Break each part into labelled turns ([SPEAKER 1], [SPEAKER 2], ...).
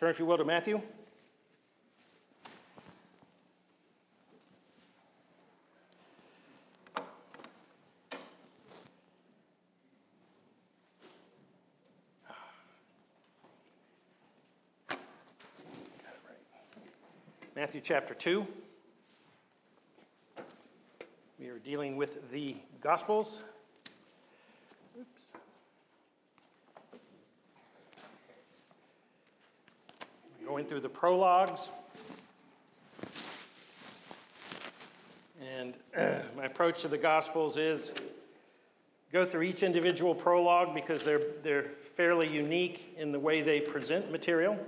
[SPEAKER 1] Turn, if you will, to Matthew. Matthew chapter 2. We are dealing with the Gospels. Going through the prologues. And my approach to the Gospels is go through each individual prologue because they're, they're fairly unique in the way they present material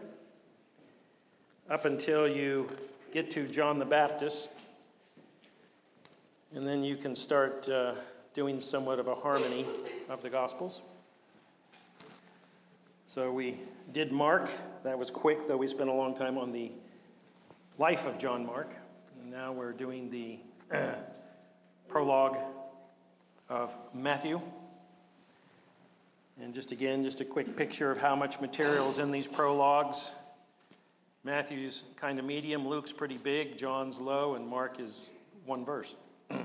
[SPEAKER 1] up until you get to John the Baptist. And then you can start uh, doing somewhat of a harmony of the Gospels. So we did Mark. That was quick, though we spent a long time on the life of John Mark. And now we're doing the prologue of Matthew. And just again, just a quick picture of how much material is in these prologues. Matthew's kind of medium, Luke's pretty big, John's low, and Mark is one verse.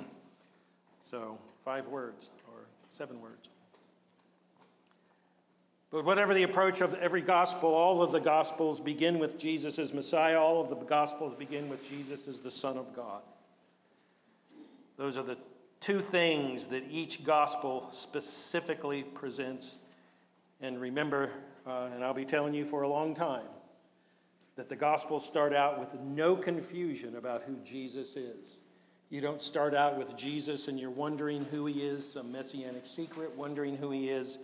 [SPEAKER 1] so, five words or seven words. But whatever the approach of every gospel, all of the gospels begin with Jesus as Messiah. All of the gospels begin with Jesus as the Son of God. Those are the two things that each gospel specifically presents. And remember, uh, and I'll be telling you for a long time, that the Gospels start out with no confusion about who Jesus is. You don't start out with Jesus and you're wondering who he is, some messianic secret, wondering who he is.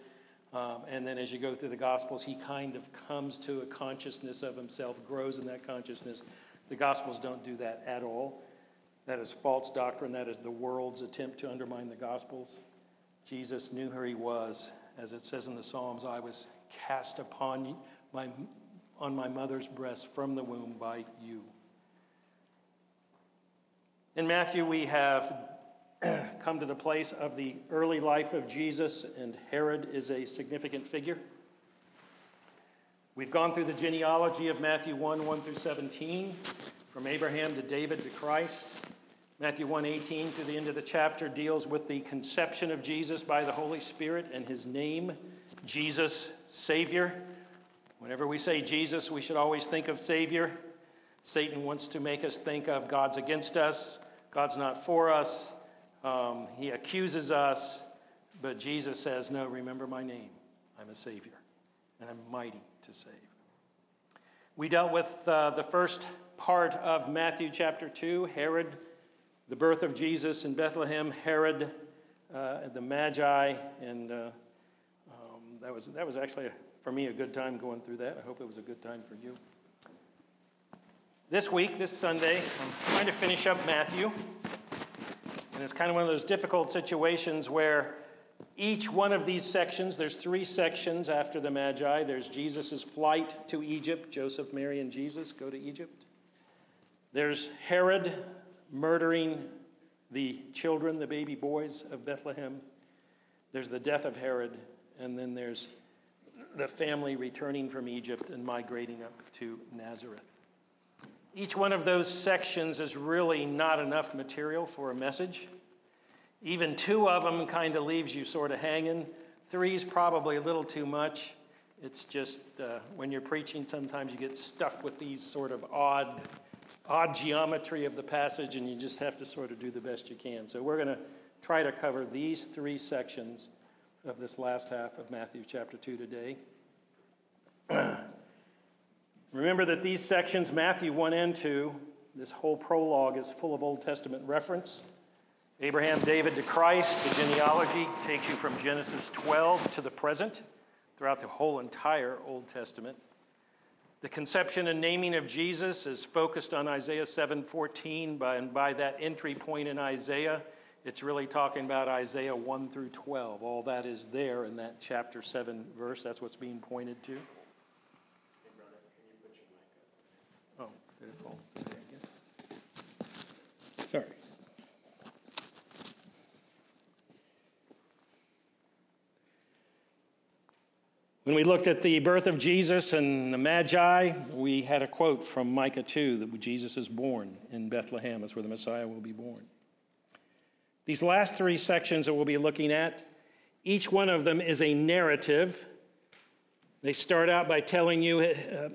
[SPEAKER 1] Um, and then as you go through the Gospels, he kind of comes to a consciousness of himself, grows in that consciousness. The Gospels don't do that at all. That is false doctrine. That is the world's attempt to undermine the Gospels. Jesus knew who he was. As it says in the Psalms, I was cast upon my on my mother's breast from the womb by you. In Matthew, we have come to the place of the early life of Jesus, and Herod is a significant figure. We've gone through the genealogy of Matthew 1 1 through 17, from Abraham to David to Christ. Matthew 1 18 through the end of the chapter deals with the conception of Jesus by the Holy Spirit and his name, Jesus, Savior. Whenever we say Jesus, we should always think of Savior. Satan wants to make us think of God's against us, God's not for us. Um, he accuses us, but Jesus says, No, remember my name. I'm a Savior, and I'm mighty to save. We dealt with uh, the first part of Matthew chapter 2, Herod, the birth of Jesus in Bethlehem, Herod, uh, the Magi, and uh, um, that, was, that was actually for me a good time going through that. I hope it was a good time for you. This week, this Sunday, I'm trying to finish up Matthew. And it's kind of one of those difficult situations where each one of these sections, there's three sections after the Magi. There's Jesus' flight to Egypt. Joseph, Mary, and Jesus go to Egypt. There's Herod murdering the children, the baby boys of Bethlehem. There's the death of Herod. And then there's the family returning from Egypt and migrating up to Nazareth. Each one of those sections is really not enough material for a message. Even two of them kind of leaves you sort of hanging. Three's probably a little too much. It's just uh, when you're preaching, sometimes you get stuck with these sort of odd, odd geometry of the passage, and you just have to sort of do the best you can. So we're going to try to cover these three sections of this last half of Matthew chapter 2 today. Remember that these sections, Matthew 1 and 2, this whole prologue is full of Old Testament reference. Abraham, David to Christ, the genealogy takes you from Genesis 12 to the present throughout the whole entire Old Testament. The conception and naming of Jesus is focused on Isaiah 7:14, and by that entry point in Isaiah, it's really talking about Isaiah 1 through 12. All that is there in that chapter 7 verse. That's what's being pointed to. Sorry. When we looked at the birth of Jesus and the Magi, we had a quote from Micah 2 that Jesus is born in Bethlehem. That's where the Messiah will be born. These last three sections that we'll be looking at, each one of them is a narrative. They start out by telling you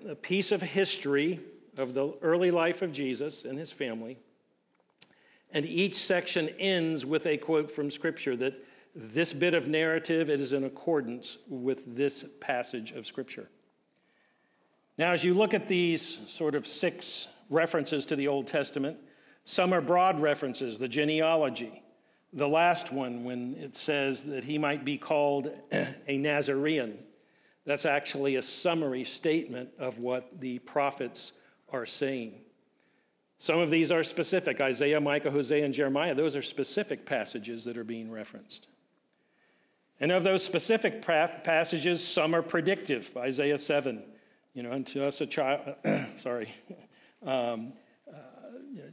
[SPEAKER 1] a, piece of history of the early life of Jesus and his family. And each section ends with a quote from Scripture that this bit of narrative is in accordance with this passage of Scripture. Now, as you look at these sort of six references to the Old Testament, some are broad references, the genealogy. The last one, when it says that he might be called a Nazarene, that's actually a summary statement of what the prophets are saying. Some of these are specific Isaiah, Micah, Hosea, and Jeremiah. Those are specific passages that are being referenced. And of those specific passages, some are predictive. Isaiah 7, you know, unto us a child, sorry, um, uh,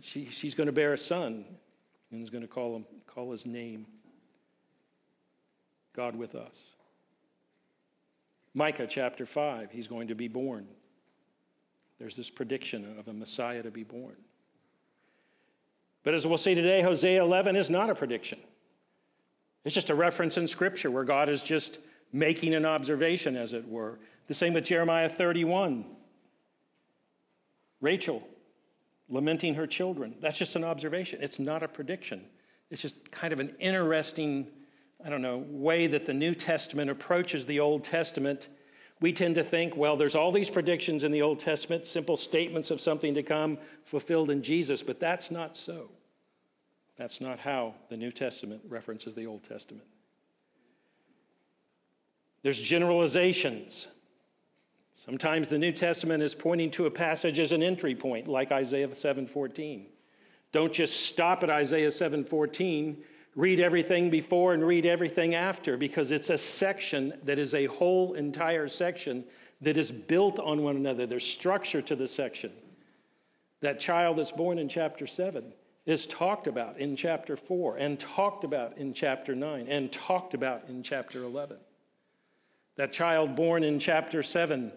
[SPEAKER 1] she, she's going to bear a son and is going to call, him, call his name God with us. Micah chapter 5, he's going to be born. There's this prediction of a Messiah to be born. But as we'll see today, Hosea 11 is not a prediction. It's just a reference in Scripture where God is just making an observation, as it were. The same with Jeremiah 31. Rachel lamenting her children. That's just an observation. It's not a prediction. It's just kind of an interesting, I don't know, way that the New Testament approaches the Old Testament. We tend to think, well, there's all these predictions in the Old Testament, simple statements of something to come fulfilled in Jesus, but that's not so. That's not how the New Testament references the Old Testament. There's generalizations. Sometimes the New Testament is pointing to a passage as an entry point, like Isaiah 7:14. Don't just stop at Isaiah 7:14. Read everything before and read everything after because it's a section that is a whole entire section that is built on one another. There's structure to the section. That child that's born in chapter 7 is talked about in chapter 4 and talked about in chapter 9 and talked about in chapter 11. That child born in chapter 7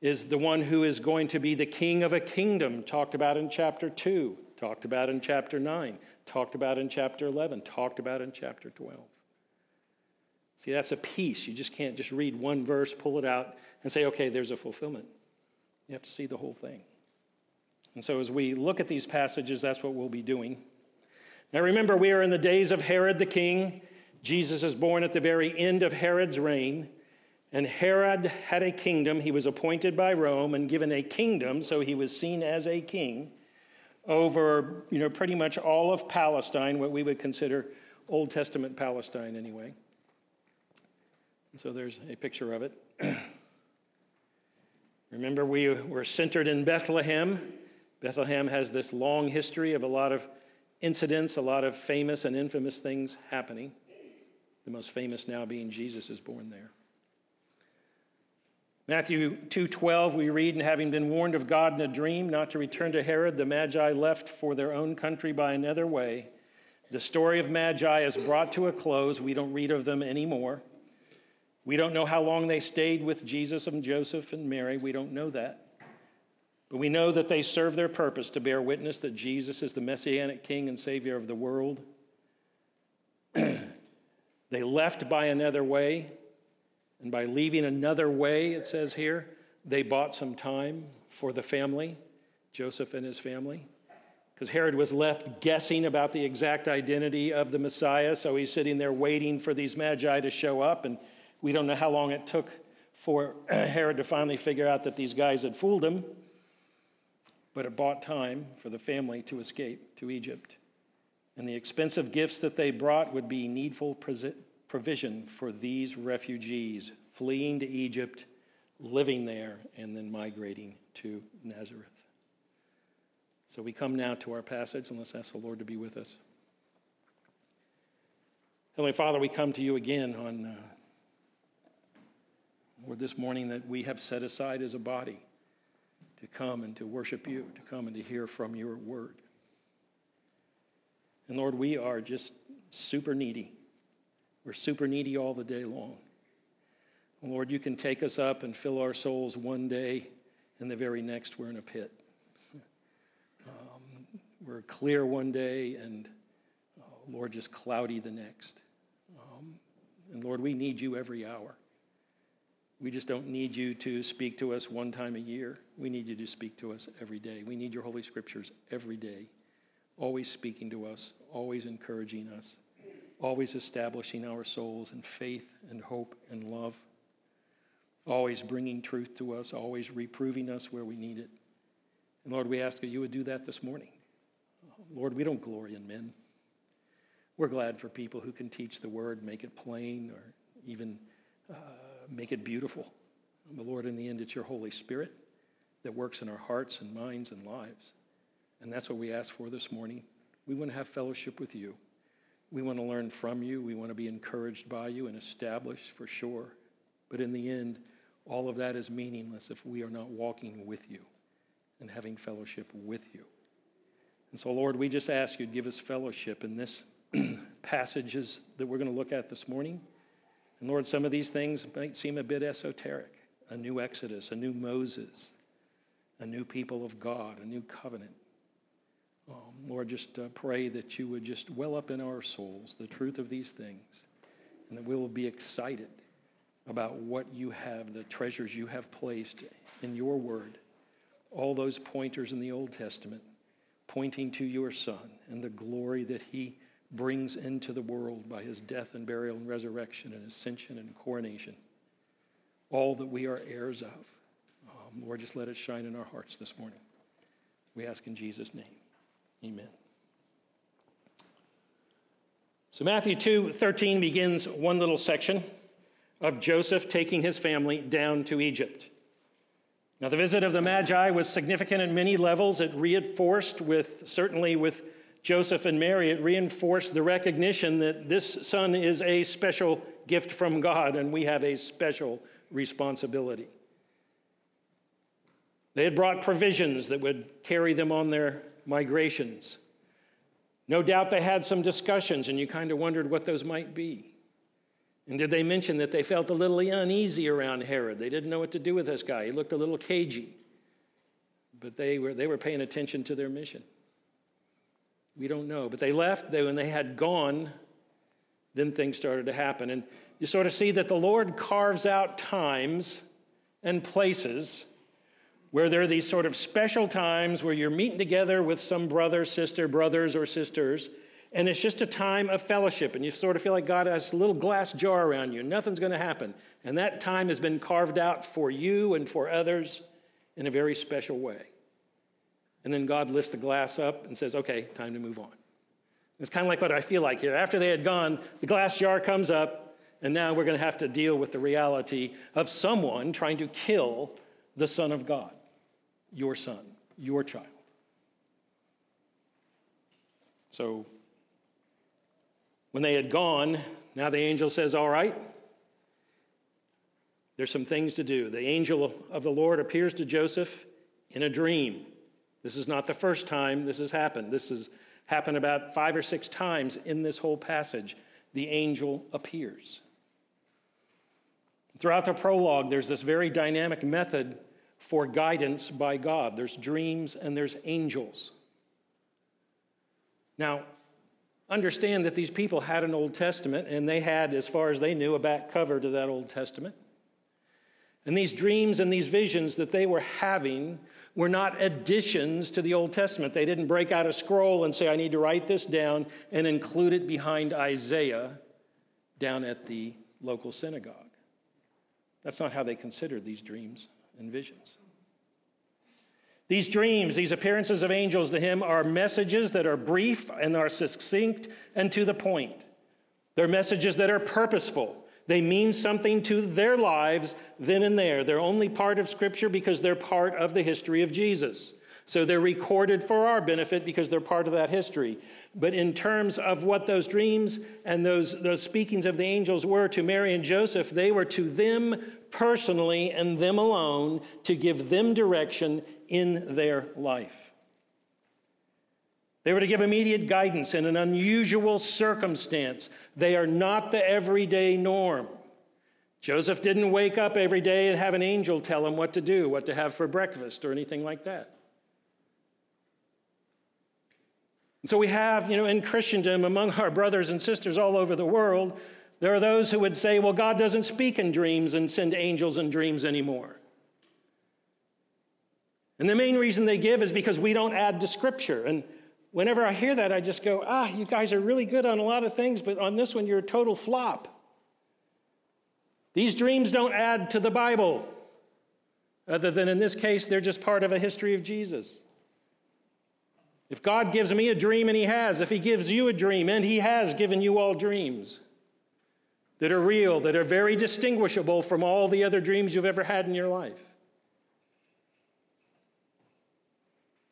[SPEAKER 1] is the one who is going to be the king of a kingdom, talked about in chapter 2, talked about in chapter 9, talked about in chapter 11, talked about in chapter 12. See, that's a piece. You just can't just read one verse, pull it out, and say, okay, there's a fulfillment. You have to see the whole thing. And so, as we look at these passages, that's what we'll be doing. Now, remember, we are in the days of Herod the king. Jesus is born at the very end of Herod's reign. And Herod had a kingdom. He was appointed by Rome and given a kingdom, so he was seen as a king over, you know, pretty much all of Palestine, what we would consider Old Testament Palestine anyway. So there's a picture of it. Remember, we were centered in Bethlehem. Bethlehem has this long history of a lot of incidents, a lot of famous and infamous things happening. The most famous now being Jesus is born there. Matthew 2:12 we read and having been warned of God in a dream not to return to Herod the magi left for their own country by another way. The story of magi is brought to a close. We don't read of them anymore. We don't know how long they stayed with Jesus and Joseph and Mary. We don't know that. But we know that they serve their purpose to bear witness that Jesus is the messianic king and savior of the world. they left by another way, and by leaving another way, it says here, they bought some time for the family, Joseph and his family. Because Herod was left guessing about the exact identity of the Messiah, so he's sitting there waiting for these magi to show up, and we don't know how long it took for Herod to finally figure out that these guys had fooled him but it bought time for the family to escape to Egypt. And the expensive gifts that they brought would be needful provision for these refugees fleeing to Egypt, living there, and then migrating to Nazareth. So we come now to our passage, and let's ask the Lord to be with us. Heavenly Father, we come to you again on uh, this morning that we have set aside as a body to come and to worship you, to come and to hear from your word. And Lord, we are just super needy. We're super needy all the day long. Lord, you can take us up and fill our souls one day, and the very next we're in a pit. Um, we're clear one day, and oh, Lord, just cloudy the next. Um, and Lord, we need you every hour. We just don't need you to speak to us one time a year. We need you to speak to us every day. We need your Holy Scriptures every day, always speaking to us, always encouraging us, always establishing our souls in faith and hope and love, always bringing truth to us, always reproving us where we need it. And Lord, we ask that you would do that this morning. Lord, we don't glory in men. We're glad for people who can teach the word, make it plain, or even. Uh, make it beautiful. But Lord, in the end, it's your Holy Spirit that works in our hearts and minds and lives. And that's what we ask for this morning. We want to have fellowship with you. We want to learn from you. We want to be encouraged by you and established for sure. But in the end, all of that is meaningless if we are not walking with you and having fellowship with you. And so, Lord, we just ask you to give us fellowship in this passages that we're going to look at this morning. And Lord, some of these things might seem a bit esoteric a new Exodus, a new Moses, a new people of God, a new covenant. Um, Lord, just uh, pray that you would just well up in our souls the truth of these things and that we will be excited about what you have, the treasures you have placed in your word, all those pointers in the Old Testament pointing to your Son and the glory that he brings into the world by his death and burial and resurrection and ascension and coronation. All that we are heirs of. Um, Lord, just let it shine in our hearts this morning. We ask in Jesus' name. Amen. So Matthew 2 13 begins one little section of Joseph taking his family down to Egypt. Now, the visit of the Magi was significant at many levels. It reinforced with, certainly with Joseph and Mary, it reinforced the recognition that this son is a special gift from God and we have a special responsibility. They had brought provisions that would carry them on their migrations. No doubt they had some discussions, and you kind of wondered what those might be. And did they mention that they felt a little uneasy around Herod? They didn't know what to do with this guy. He looked a little cagey. But they were, they were paying attention to their mission. We don't know. But they left. They, when they had gone, then things started to happen. And you sort of see that the Lord carves out times and places where there are these sort of special times where you're meeting together with some brother, sister, brothers, or sisters, and it's just a time of fellowship, and you sort of feel like God has a little glass jar around you, nothing's going to happen. And that time has been carved out for you and for others in a very special way. And then God lifts the glass up and says, okay, time to move on. It's kind of like what I feel like here. After they had gone, the glass jar comes up, and now we're going to have to deal with the reality of someone trying to kill the Son of God, your son, your child. So when they had gone, now the angel says, All right, there's some things to do. The angel of the Lord appears to Joseph in a dream. This is not the first time this has happened. This has happened about five or six times in this whole passage. The angel appears. Throughout the prologue, there's this very dynamic method for guidance by God there's dreams and there's angels. Now, understand that these people had an Old Testament, and they had, as far as they knew, a back cover to that Old Testament. And these dreams and these visions that they were having were not additions to the Old Testament. They didn't break out a scroll and say, I need to write this down and include it behind Isaiah down at the local synagogue. That's not how they considered these dreams and visions. These dreams, these appearances of angels to him, are messages that are brief and are succinct and to the point. They're messages that are purposeful. They mean something to their lives then and there. They're only part of Scripture because they're part of the history of Jesus. So they're recorded for our benefit because they're part of that history. But in terms of what those dreams and those, those speakings of the angels were to Mary and Joseph, they were to them personally and them alone to give them direction in their life. They were to give immediate guidance in an unusual circumstance. They are not the everyday norm. Joseph didn't wake up every day and have an angel tell him what to do, what to have for breakfast, or anything like that. And so we have, you know, in Christendom, among our brothers and sisters all over the world, there are those who would say, well, God doesn't speak in dreams and send angels in dreams anymore. And the main reason they give is because we don't add to Scripture. And whenever I hear that, I just go, ah, you guys are really good on a lot of things, but on this one, you're a total flop. These dreams don't add to the Bible, other than in this case, they're just part of a history of Jesus. If God gives me a dream, and He has, if He gives you a dream, and He has given you all dreams that are real, that are very distinguishable from all the other dreams you've ever had in your life.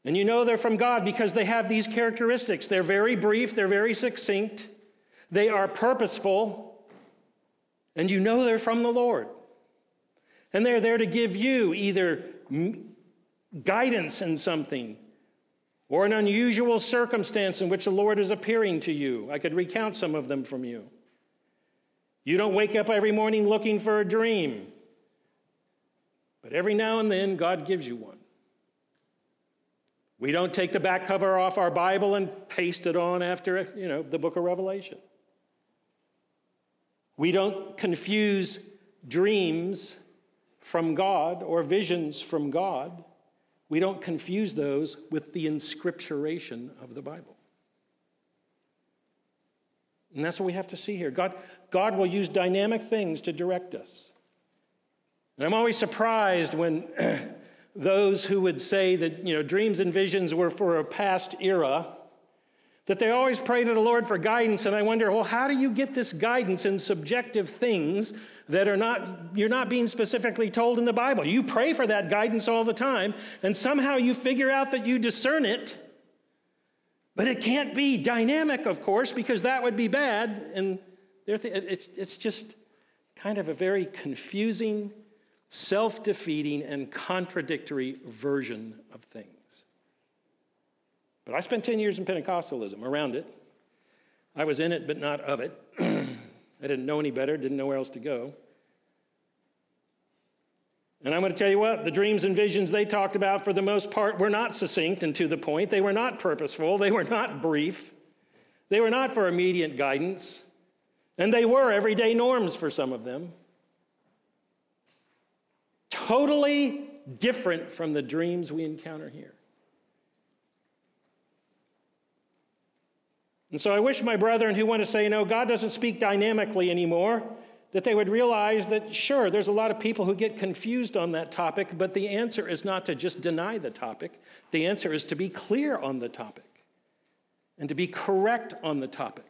[SPEAKER 1] And you know they're from God because they have these characteristics. They're very brief, they're very succinct, they are purposeful, and you know they're from the Lord. And they're there to give you either guidance in something or an unusual circumstance in which the Lord is appearing to you. I could recount some of them from you. You don't wake up every morning looking for a dream, but every now and then God gives you one. We don't take the back cover off our Bible and paste it on after, you know, the book of Revelation. We don't confuse dreams from God or visions from God. We don't confuse those with the inscripturation of the Bible. And that's what we have to see here. God, God will use dynamic things to direct us. And I'm always surprised when those who would say that you know dreams and visions were for a past era that they always pray to the lord for guidance and i wonder well how do you get this guidance in subjective things that are not you're not being specifically told in the bible you pray for that guidance all the time and somehow you figure out that you discern it but it can't be dynamic of course because that would be bad and it's just kind of a very confusing self defeating and contradictory version of things. But I spent 10 years in Pentecostalism, around it. I was in it, but not of it. I didn't know any better, didn't know where else to go. And I'm going to tell you what, the dreams and visions they talked about, for the most part, were not succinct and to the point. They were not purposeful. They were not brief. They were not for immediate guidance. And they were everyday norms for some of them totally different from the dreams we encounter here. And so I wish my brethren who want to say, no, God doesn't speak dynamically anymore, that they would realize that, sure, there's a lot of people who get confused on that topic, but the answer is not to just deny the topic. The answer is to be clear on the topic and to be correct on the topic.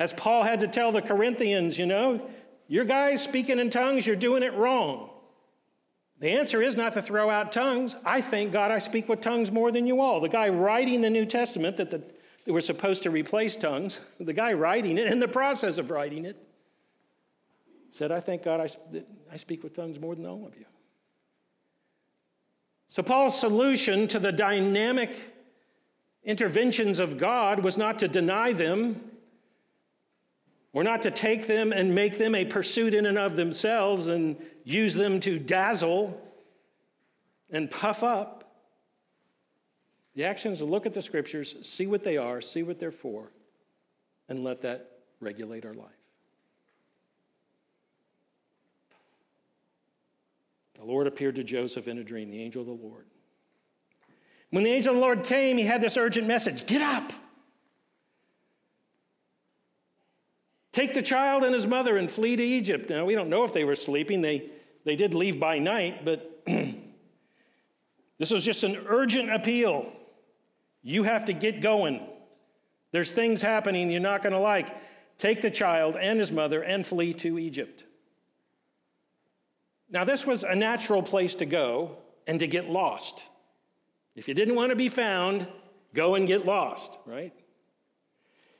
[SPEAKER 1] As Paul had to tell the Corinthians, you know, your guys speaking in tongues, you're doing it wrong. The answer is not to throw out tongues. I thank God I speak with tongues more than you all. The guy writing the New Testament that, the, that we're supposed to replace tongues, the guy writing it, in the process of writing it, said, I thank God I, I speak with tongues more than all of you. So, Paul's solution to the dynamic interventions of God was not to deny them or not to take them and make them a pursuit in and of themselves and use them to dazzle and puff up. The action is to look at the scriptures, see what they are, see what they're for, and let that regulate our life. The Lord appeared to Joseph in a dream, the angel of the Lord. When the angel of the Lord came, he had this urgent message Get up! Take the child and his mother and flee to Egypt. Now, we don't know if they were sleeping. They, they did leave by night, but this was just an urgent appeal. You have to get going. There's things happening you're not going to like. Take the child and his mother and flee to Egypt. Now, this was a natural place to go and to get lost. If you didn't want to be found, go and get lost, right?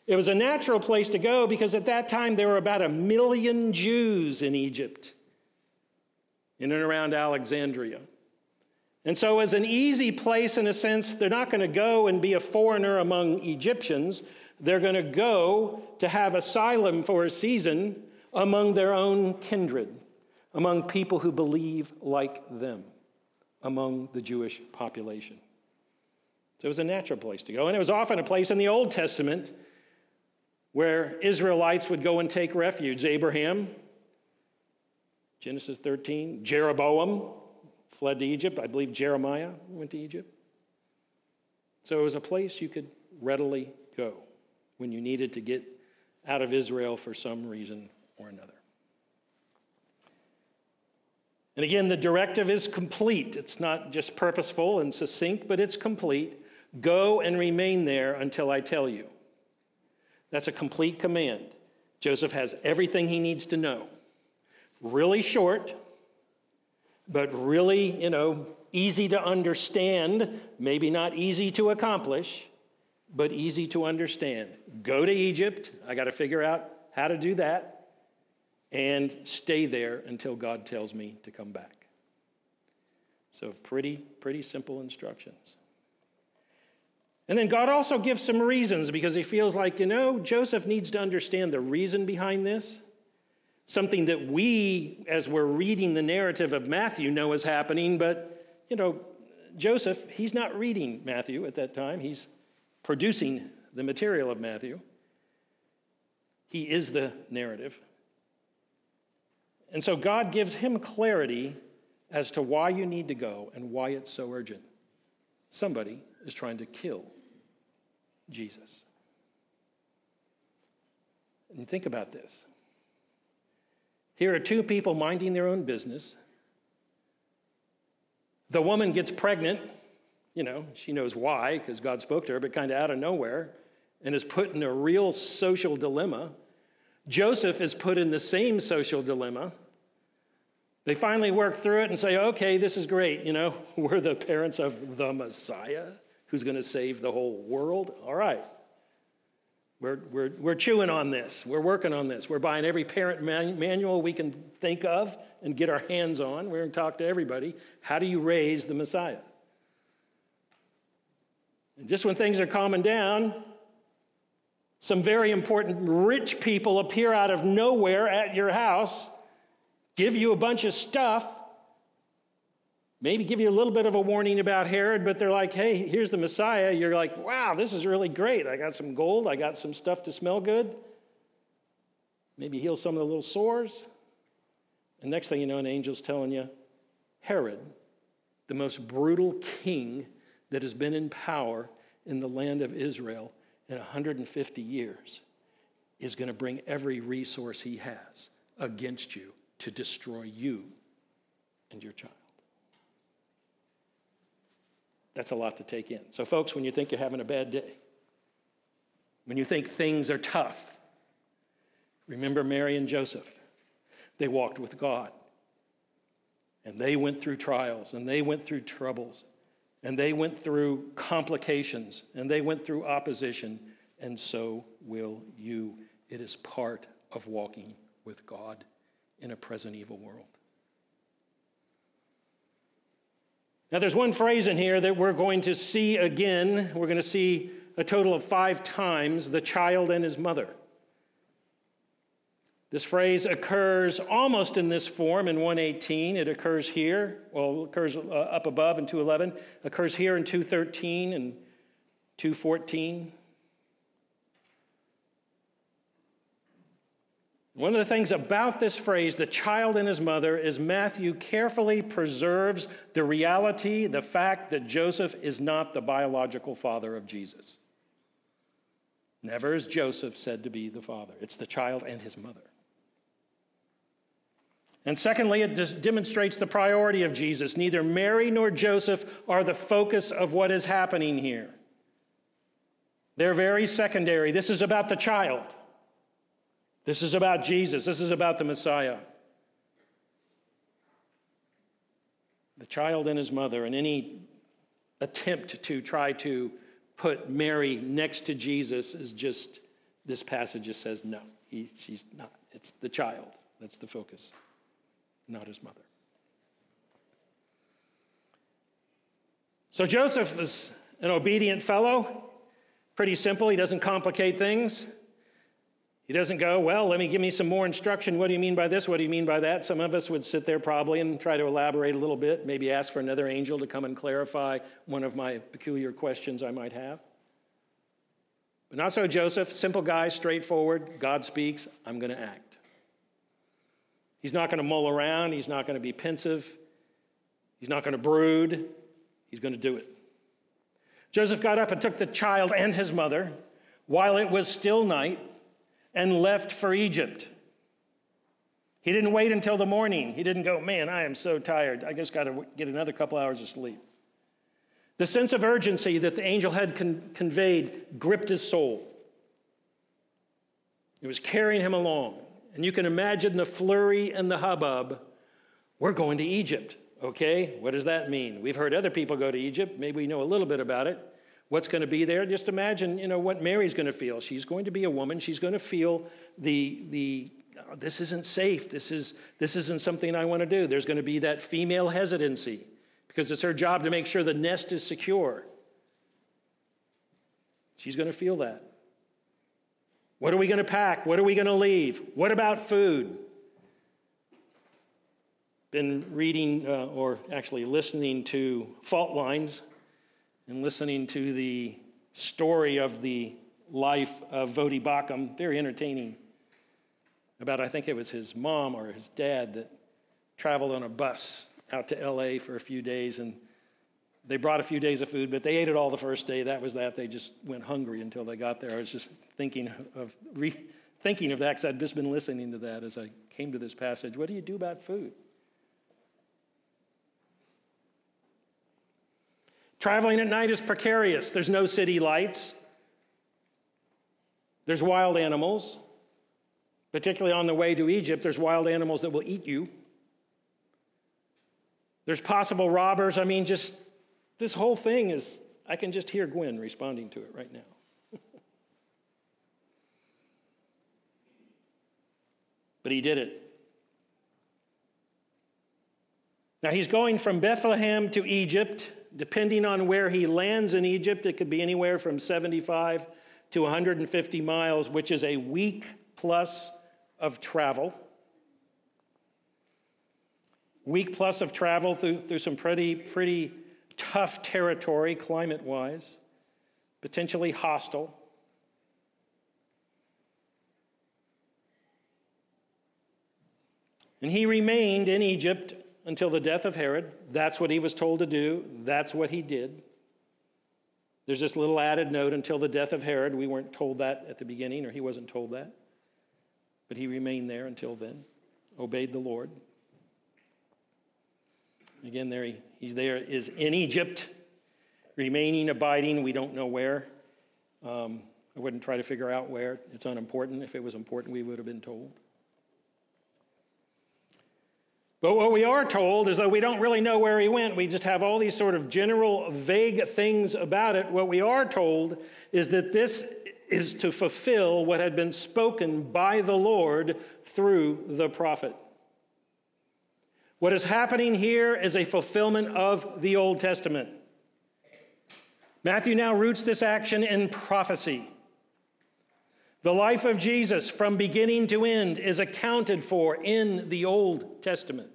[SPEAKER 1] It was a natural place to go because at that time there were about a million Jews in Egypt, in and around Alexandria. And so, as an easy place, in a sense, they're not going to go and be a foreigner among Egyptians. They're going to go to have asylum for a season among their own kindred, among people who believe like them, among the Jewish population. So it was a natural place to go. And it was often a place in the Old Testament where Israelites would go and take refuge. Abraham, Genesis 13, Jeroboam fled to Egypt. I believe Jeremiah went to Egypt. So it was a place you could readily go when you needed to get out of Israel for some reason or another. And again, the directive is complete. It's not just purposeful and succinct, but it's complete. Go and remain there until I tell you. That's a complete command. Joseph has everything he needs to know. Really short, but really, you know, easy to understand, maybe not easy to accomplish, but easy to understand. Go to Egypt. I got to figure out how to do that. And stay there until God tells me to come back. So, pretty, pretty simple instructions. And then God also gives some reasons because he feels like, you know, Joseph needs to understand the reason behind this. Something that we, as we're reading the narrative of Matthew, know is happening, but, you know, Joseph, he's not reading Matthew at that time. He's producing the material of Matthew. He is the narrative. And so God gives him clarity as to why you need to go and why it's so urgent. Somebody is trying to kill Jesus. And think about this. Here are two people minding their own business. The woman gets pregnant. You know, she knows why, because God spoke to her, but kind of out of nowhere, and is put in a real social dilemma. Joseph is put in the same social dilemma. They finally work through it and say, okay, this is great. You know, we're the parents of the Messiah who's going to save the whole world. All right. We're, we're, we're chewing on this. We're working on this. We're buying every parent man- manual we can think of and get our hands on. We're going to talk to everybody. How do you raise the Messiah? And just when things are calming down, some very important rich people appear out of nowhere at your house, give you a bunch of stuff, maybe give you a little bit of a warning about Herod, but they're like, hey, here's the Messiah. You're like, wow, this is really great. I got some gold, I got some stuff to smell good. Maybe heal some of the little sores. And next thing you know, an angel's telling you, Herod, the most brutal king that has been in power in the land of Israel in 150 years, is going to bring every resource he has against you to destroy you and your child. That's a lot to take in. So, folks, when you think you're having a bad day, when you think things are tough, remember Mary and Joseph. They walked with God. And they went through trials and they went through troubles and they went through complications and they went through opposition, and so will you. It is part of walking with God in a present evil world. Now, there's one phrase in here that we're going to see again. We're going to see a total of five times the child and his mother. This phrase occurs almost in this form in 118. It occurs here, well, occurs uh, up above in 211, occurs here in 213 and 214. One of the things about this phrase, the child and his mother, is Matthew carefully preserves the reality, the fact that Joseph is not the biological father of Jesus. Never is Joseph said to be the father, it's the child and his mother. And secondly, it demonstrates the priority of Jesus. Neither Mary nor Joseph are the focus of what is happening here. They're very secondary. This is about the child. This is about Jesus. This is about the Messiah. The child and his mother, and any attempt to try to put Mary next to Jesus is just, this passage just says no, he, she's not. It's the child that's the focus, not his mother. So Joseph is an obedient fellow, pretty simple, he doesn't complicate things. He doesn't go, Well, let me give me some more instruction. What do you mean by this? What do you mean by that? Some of us would sit there probably and try to elaborate a little bit, maybe ask for another angel to come and clarify one of my peculiar questions I might have. But not so, Joseph. Simple guy, straightforward. God speaks, I'm going to act. He's not going to mull around, he's not going to be pensive, he's not going to brood, he's going to do it. Joseph got up and took the child and his mother while it was still night and left for Egypt. He didn't wait until the morning. He didn't go, man, I am so tired. I just got to get another couple hours of sleep. The sense of urgency that the angel had con- conveyed gripped his soul. It was carrying him along. And you can imagine the flurry and the hubbub. We're going to Egypt. Okay, what does that mean? We've heard other people go to Egypt. Maybe we know a little bit about it what's going to be there. Just imagine, you know, what Mary's going to feel. She's going to be a woman. She's going to feel the, the oh, this isn't safe. This, is, this isn't something I want to do. There's going to be that female hesitancy because it's her job to make sure the nest is secure. She's going to feel that. What are we going to pack? What are we going to leave? What about food? Been reading uh, or actually listening to Fault Lines and listening to the story of the life of Voddie Baucham, very entertaining, about I think it was his mom or his dad that traveled on a bus out to LA for a few days and they brought a few days of food, but they ate it all the first day. That was that. They just went hungry until they got there. I was just thinking of re- thinking of that because I'd just been listening to that as I came to this passage. What do you do about food? Traveling at night is precarious. There's no city lights. There's wild animals. Particularly on the way to Egypt, there's wild animals that will eat you. There's possible robbers. I mean, just this whole thing is, I can just hear Gwen responding to it right now. but he did it. Now he's going from Bethlehem to Egypt depending on where he lands in Egypt, it could be anywhere from 75 to 150 miles, which is a week plus of travel. Week plus of travel through, through some pretty, pretty tough territory, climate wise, potentially hostile. And he remained in Egypt until the death of Herod. That's what he was told to do. That's what he did. There's this little added note until the death of Herod. We weren't told that at the beginning, or he wasn't told that. But he remained there until then, obeyed the Lord. Again, there he, he's there, is in Egypt, remaining, abiding. We don't know where. Um, I wouldn't try to figure out where. It's unimportant. If it was important, we would have been told. But what we are told is that we don't really know where he went. We just have all these sort of general, vague things about it. What we are told is that this is to fulfill what had been spoken by the Lord through the prophet. What is happening here is a fulfillment of the Old Testament. Matthew now roots this action in prophecy. The life of Jesus from beginning to end is accounted for in the Old Testament.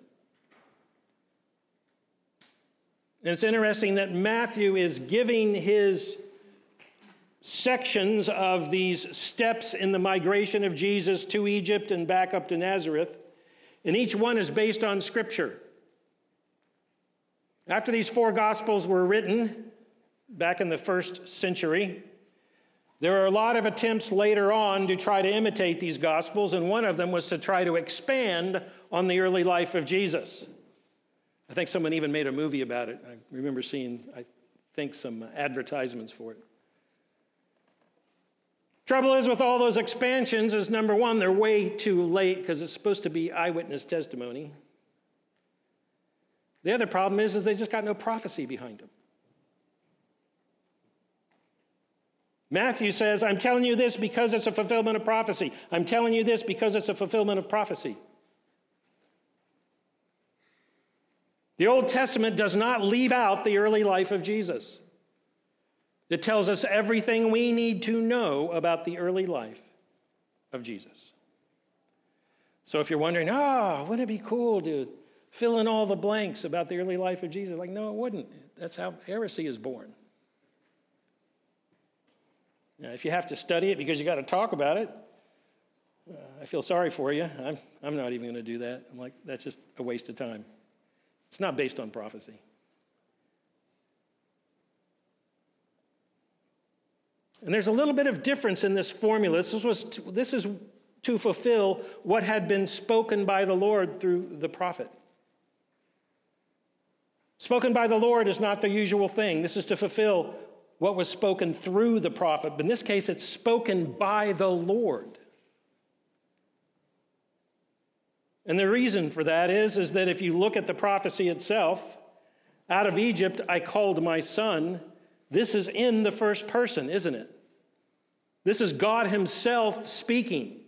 [SPEAKER 1] And it's interesting that Matthew is giving his sections of these steps in the migration of Jesus to Egypt and back up to Nazareth, and each one is based on Scripture. After these four Gospels were written back in the first century, there are a lot of attempts later on to try to imitate these Gospels, and one of them was to try to expand on the early life of Jesus. I think someone even made a movie about it. I remember seeing, I think, some advertisements for it. Trouble is with all those expansions is number one, they're way too late because it's supposed to be eyewitness testimony. The other problem is, is they just got no prophecy behind them. Matthew says, I'm telling you this because it's a fulfillment of prophecy. I'm telling you this because it's a fulfillment of prophecy. The Old Testament does not leave out the early life of Jesus. It tells us everything we need to know about the early life of Jesus. So if you're wondering, ah, oh, wouldn't it be cool to fill in all the blanks about the early life of Jesus? Like, no, it wouldn't. That's how heresy is born. Now, if you have to study it because you got to talk about it, uh, I feel sorry for you. I'm, I'm not even going to do that. I'm like, that's just a waste of time. It's not based on prophecy. And there's a little bit of difference in this formula. This, was to, this is to fulfill what had been spoken by the Lord through the prophet. Spoken by the Lord is not the usual thing. This is to fulfill what was spoken through the prophet. But in this case, it's spoken by the Lord. And the reason for that is, is that if you look at the prophecy itself, out of Egypt I called my son, this is in the first person, isn't it? This is God Himself speaking.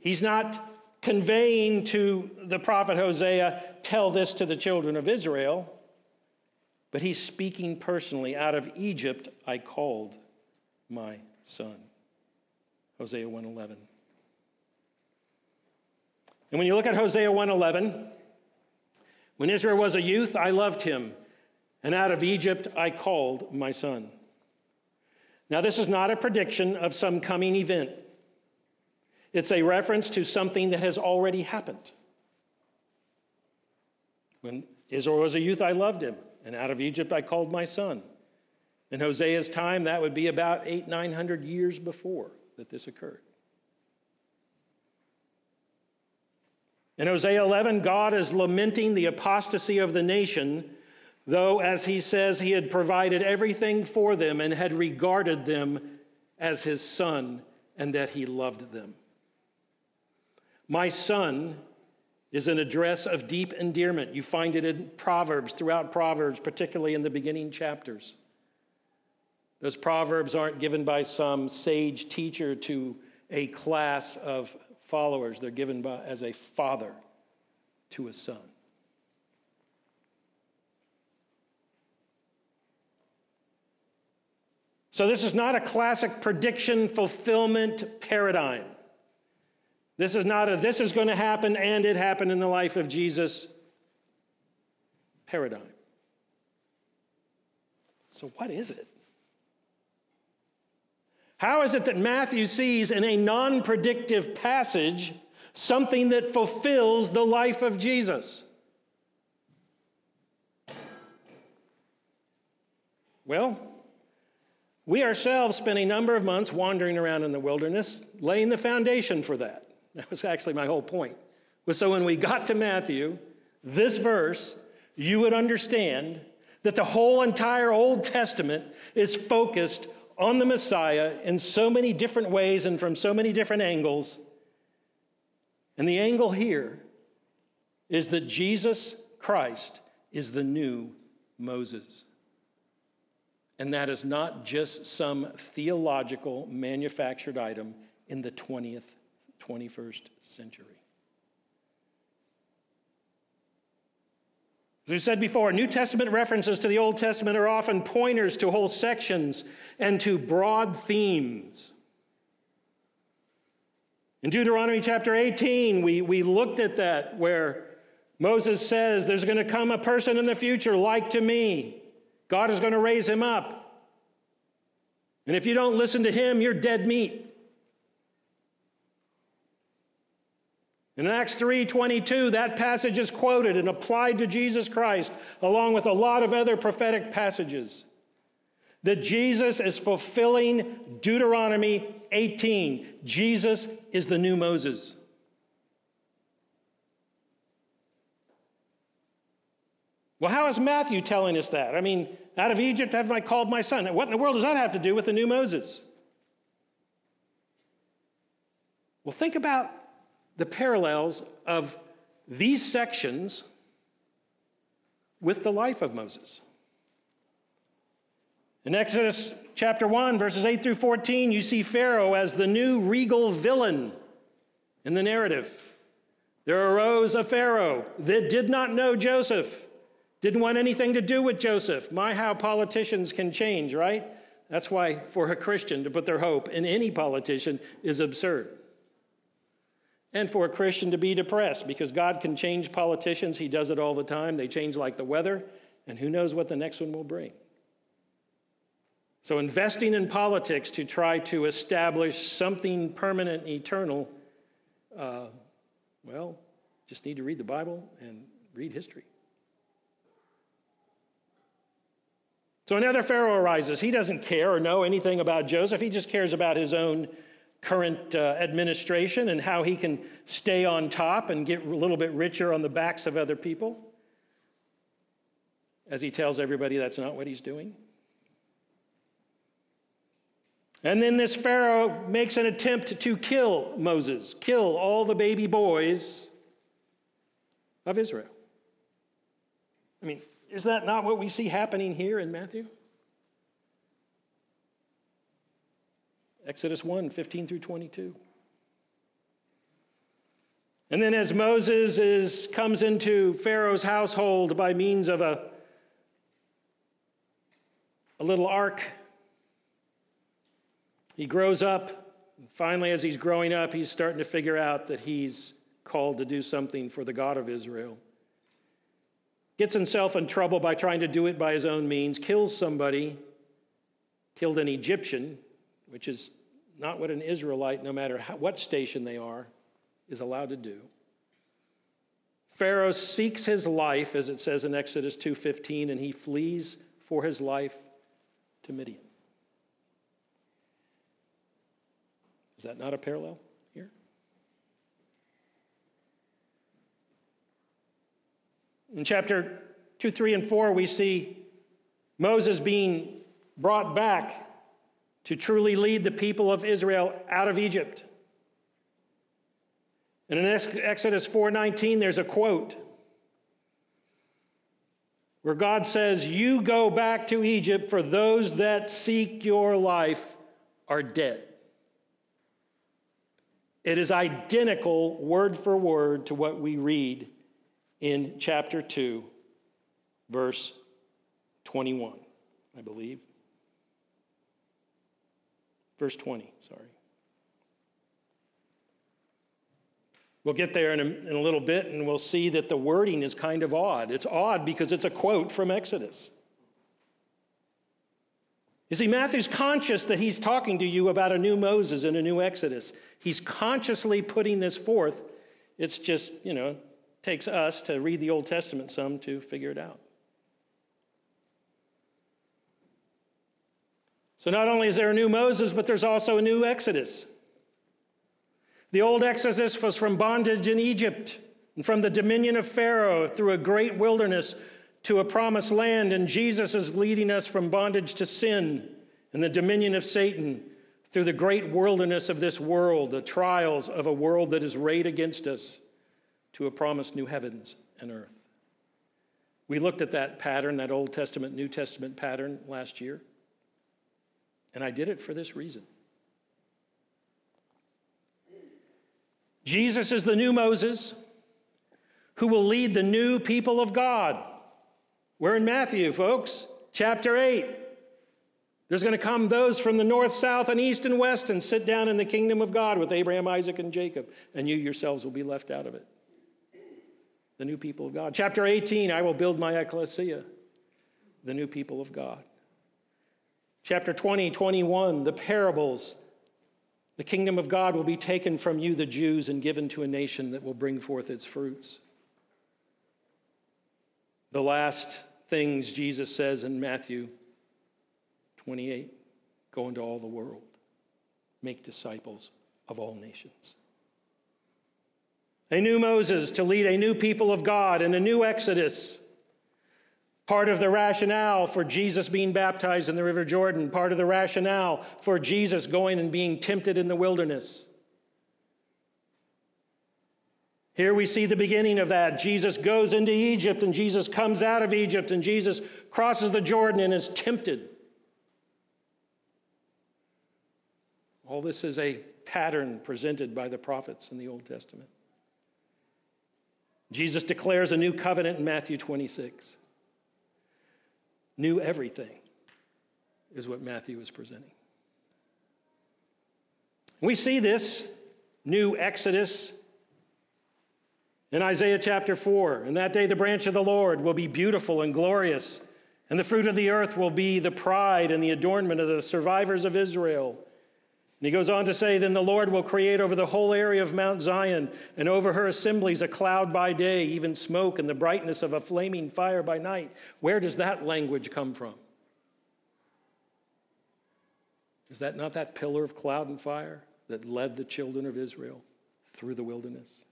[SPEAKER 1] He's not conveying to the prophet Hosea, tell this to the children of Israel, but he's speaking personally. Out of Egypt I called my son. Hosea 111. And when you look at Hosea 111, when Israel was a youth, I loved him, and out of Egypt I called my son. Now, this is not a prediction of some coming event, it's a reference to something that has already happened. When Israel was a youth, I loved him, and out of Egypt I called my son. In Hosea's time, that would be about eight, nine hundred years before that this occurred. In Hosea 11, God is lamenting the apostasy of the nation, though, as he says, he had provided everything for them and had regarded them as his son and that he loved them. My son is an address of deep endearment. You find it in Proverbs, throughout Proverbs, particularly in the beginning chapters. Those proverbs aren't given by some sage teacher to a class of followers, they're given by, as a father to a son. So, this is not a classic prediction fulfillment paradigm. This is not a this is going to happen and it happened in the life of Jesus paradigm. So, what is it? How is it that Matthew sees in a non predictive passage something that fulfills the life of Jesus? Well, we ourselves spent a number of months wandering around in the wilderness, laying the foundation for that. That was actually my whole point. Was So when we got to Matthew, this verse, you would understand that the whole entire Old Testament is focused on the Messiah in so many different ways and from so many different angles. And the angle here is that Jesus Christ is the new Moses. And that is not just some theological manufactured item in the 20th, 21st century. As we said before, New Testament references to the Old Testament are often pointers to whole sections and to broad themes. In Deuteronomy chapter 18, we, we looked at that where Moses says, There's going to come a person in the future like to me. God is going to raise him up. And if you don't listen to him, you're dead meat. In Acts 3:22, that passage is quoted and applied to Jesus Christ along with a lot of other prophetic passages. That Jesus is fulfilling Deuteronomy 18. Jesus is the new Moses. Well, how is Matthew telling us that? I mean, out of Egypt have I called my son. What in the world does that have to do with the new Moses? Well, think about the parallels of these sections with the life of Moses. In Exodus chapter 1, verses 8 through 14, you see Pharaoh as the new regal villain in the narrative. There arose a Pharaoh that did not know Joseph, didn't want anything to do with Joseph. My, how politicians can change, right? That's why, for a Christian to put their hope in any politician is absurd. And for a Christian to be depressed because God can change politicians. He does it all the time. They change like the weather, and who knows what the next one will bring. So, investing in politics to try to establish something permanent and eternal, uh, well, just need to read the Bible and read history. So another Pharaoh arises. He doesn't care or know anything about Joseph. He just cares about his own current uh, administration and how he can stay on top and get a little bit richer on the backs of other people. As he tells everybody that's not what he's doing. And then this Pharaoh makes an attempt to kill Moses, kill all the baby boys of Israel. I mean, is that not what we see happening here in Matthew? Exodus 1 15 through 22. And then, as Moses is, comes into Pharaoh's household by means of a, a little ark, he grows up. Finally, as he's growing up, he's starting to figure out that he's called to do something for the God of Israel gets himself in trouble by trying to do it by his own means, kills somebody, killed an Egyptian, which is not what an Israelite, no matter how, what station they are, is allowed to do. Pharaoh seeks his life, as it says in Exodus 2:15, and he flees for his life to Midian. Is that not a parallel? Here? In chapter 2, 3, and 4, we see Moses being brought back to truly lead the people of Israel out of Egypt. And in Exodus 4:19 there's a quote where God says, "You go back to Egypt for those that seek your life are dead." It is identical word for word to what we read in chapter 2, verse 21, I believe. Verse 20, sorry. We'll get there in a, in a, little bit and we'll see that the wording is kind of odd. It's odd because it's a quote from Exodus. You see, Matthew's conscious that he's talking to you about a new Moses and a new Exodus. He's consciously putting this forth. It's just, you know, takes us to read the Old Testament some to figure it out. So not only is there a new Moses, but there's also a new Exodus. The old Exodus was from bondage in Egypt and from the dominion of Pharaoh through a great wilderness to a promised land, and Jesus is leading us from bondage to sin and the dominion of Satan through the great wilderness of this world, the trials of a world that is arrayed against us to a promised new heavens and earth. We looked at that pattern, that Old Testament, New Testament pattern last year, and I did it for this reason. Jesus is the new Moses who will lead the new people of God. We're in Matthew, folks, chapter 8. There's going to come those from the north, south, and east and west and sit down in the kingdom of God with Abraham, Isaac, and Jacob, and you yourselves will be left out of it the new people of God. Chapter 18, I will build my ecclesia, the new people of God. Chapter 20, 21, the parables. The kingdom of God will be taken from you, the Jews, and given to a nation that will bring forth its fruits. The last things Jesus says in Matthew 28 go into all the world, make disciples of all nations a new Moses to lead a new people of God and a new Exodus. Part of the rationale for Jesus being baptized in the River Jordan, part of the rationale for Jesus going and being tempted in the wilderness. Here we see the beginning of that. Jesus goes into Egypt and Jesus comes out of Egypt and Jesus crosses the Jordan and is tempted. All this is a pattern presented by the prophets in the Old Testament. Jesus declares a new covenant in Matthew 26. New everything. is what Matthew is presenting. We see this new Exodus in Isaiah chapter 4. In that day, the branch of the Lord will be beautiful and glorious, and the fruit of the earth will be the pride and the adornment of the survivors of Israel. And he goes on to say, Then the Lord will create over the whole area of Mount Zion and over her assemblies a cloud by day, even smoke and the brightness of a flaming fire by night. Where does that language come from? Is that not that pillar of cloud and fire that led the children of Israel through the wilderness?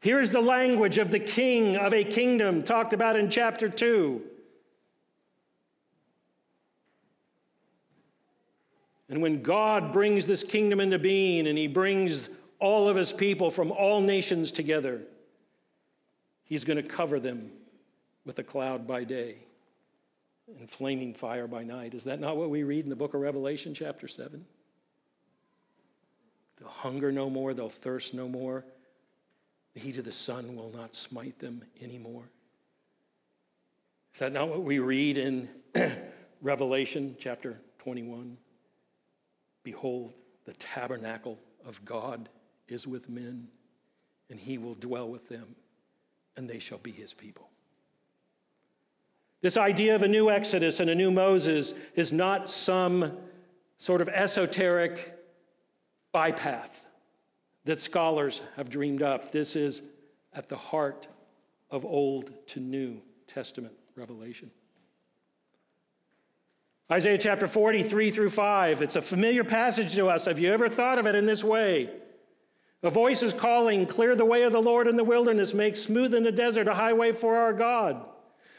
[SPEAKER 1] Here's the language of the king of a kingdom talked about in chapter 2. And when God brings this kingdom into being and he brings all of his people from all nations together, he's going to cover them with a cloud by day and flaming fire by night. Is that not what we read in the book of Revelation, chapter 7? They'll hunger no more, they'll thirst no more. The heat of the sun will not smite them anymore. Is that not what we read in Revelation chapter 21? Behold, the tabernacle of God is with men, and he will dwell with them, and they shall be his people. This idea of a new Exodus and a new Moses is not some sort of esoteric bypath that scholars have dreamed up. This is at the heart of Old to New Testament revelation. Isaiah chapter 43 through 5. It's a familiar passage to us. Have you ever thought of it in this way? A voice is calling, Clear the way of the Lord in the wilderness, make smooth in the desert a highway for our God.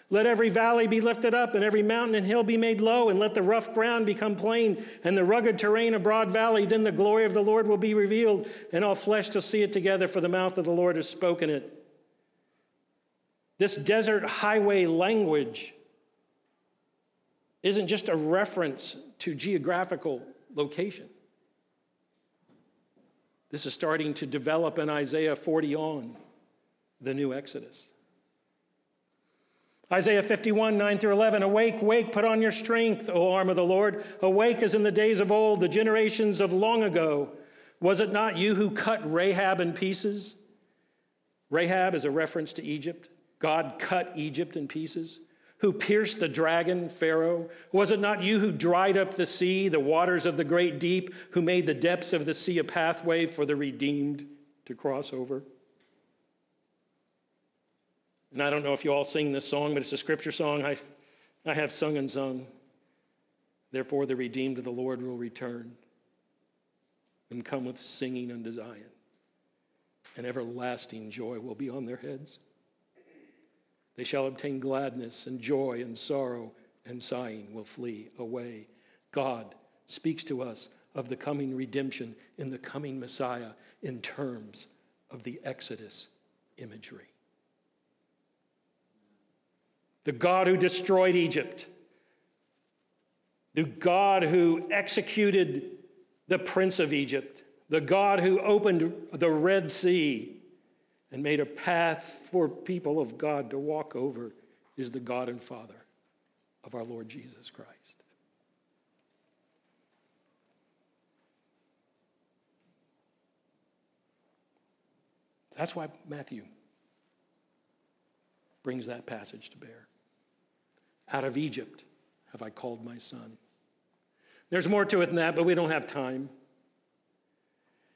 [SPEAKER 1] Let every valley be lifted up, and every mountain and hill be made low, and let the rough ground become plain, and the rugged terrain a broad valley. Then the glory of the Lord will be revealed, and all flesh to see it together, for the mouth of the Lord has spoken it. This desert highway language isn't just a reference to geographical location. This is starting to develop in Isaiah 40 on, the new Exodus. Isaiah 51, 9 through 11. Awake, wake, put on your strength, O arm of the Lord. Awake as in the days of old, the generations of long ago. Was it not you who cut Rahab in pieces? Rahab is a reference to Egypt. God cut Egypt in pieces who pierced the dragon, Pharaoh? Was it not you who dried up the sea, the waters of the great deep, who made the depths of the sea a pathway for the redeemed to cross over? And I don't know if you all sing this song, but it's a scripture song I, I have sung and sung. Therefore, the redeemed of the Lord will return and come with singing unto Zion, and everlasting joy will be on their heads. They shall obtain gladness and joy and sorrow and sighing will flee away. God speaks to us of the coming redemption in the coming Messiah in terms of the Exodus imagery. The God who destroyed Egypt, the God who executed the prince of Egypt, the God who opened the Red Sea and made a path for people of God to walk over is the God and Father of our Lord Jesus Christ. That's why Matthew brings that passage to bear. Out of Egypt have I called my son. There's more to it than that, but we don't have time.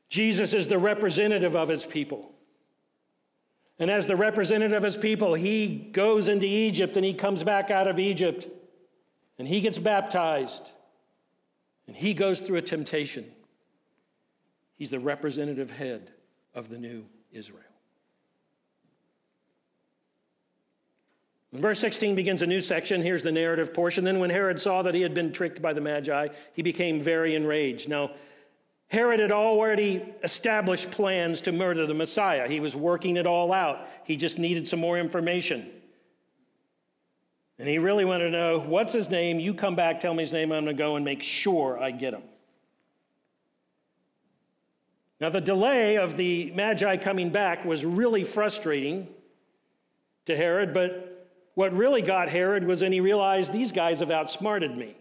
[SPEAKER 1] Jesus is the representative of his people. And as the representative of his people, he goes into Egypt and he comes back out of Egypt and he gets baptized and he goes through a temptation. He's the representative head of the new Israel. When verse 16 begins a new section, here's the narrative portion. Then, when Herod saw that he had been tricked by the Magi, he became very enraged. Now, Herod had already established plans to murder the Messiah. He was working it all out. He just needed some more information. And he really wanted to know what's his name? You come back, tell me his name. I'm going to go and make sure I get him. Now, the delay of the Magi coming back was really frustrating to Herod, but what really got Herod was when he realized these guys have outsmarted me.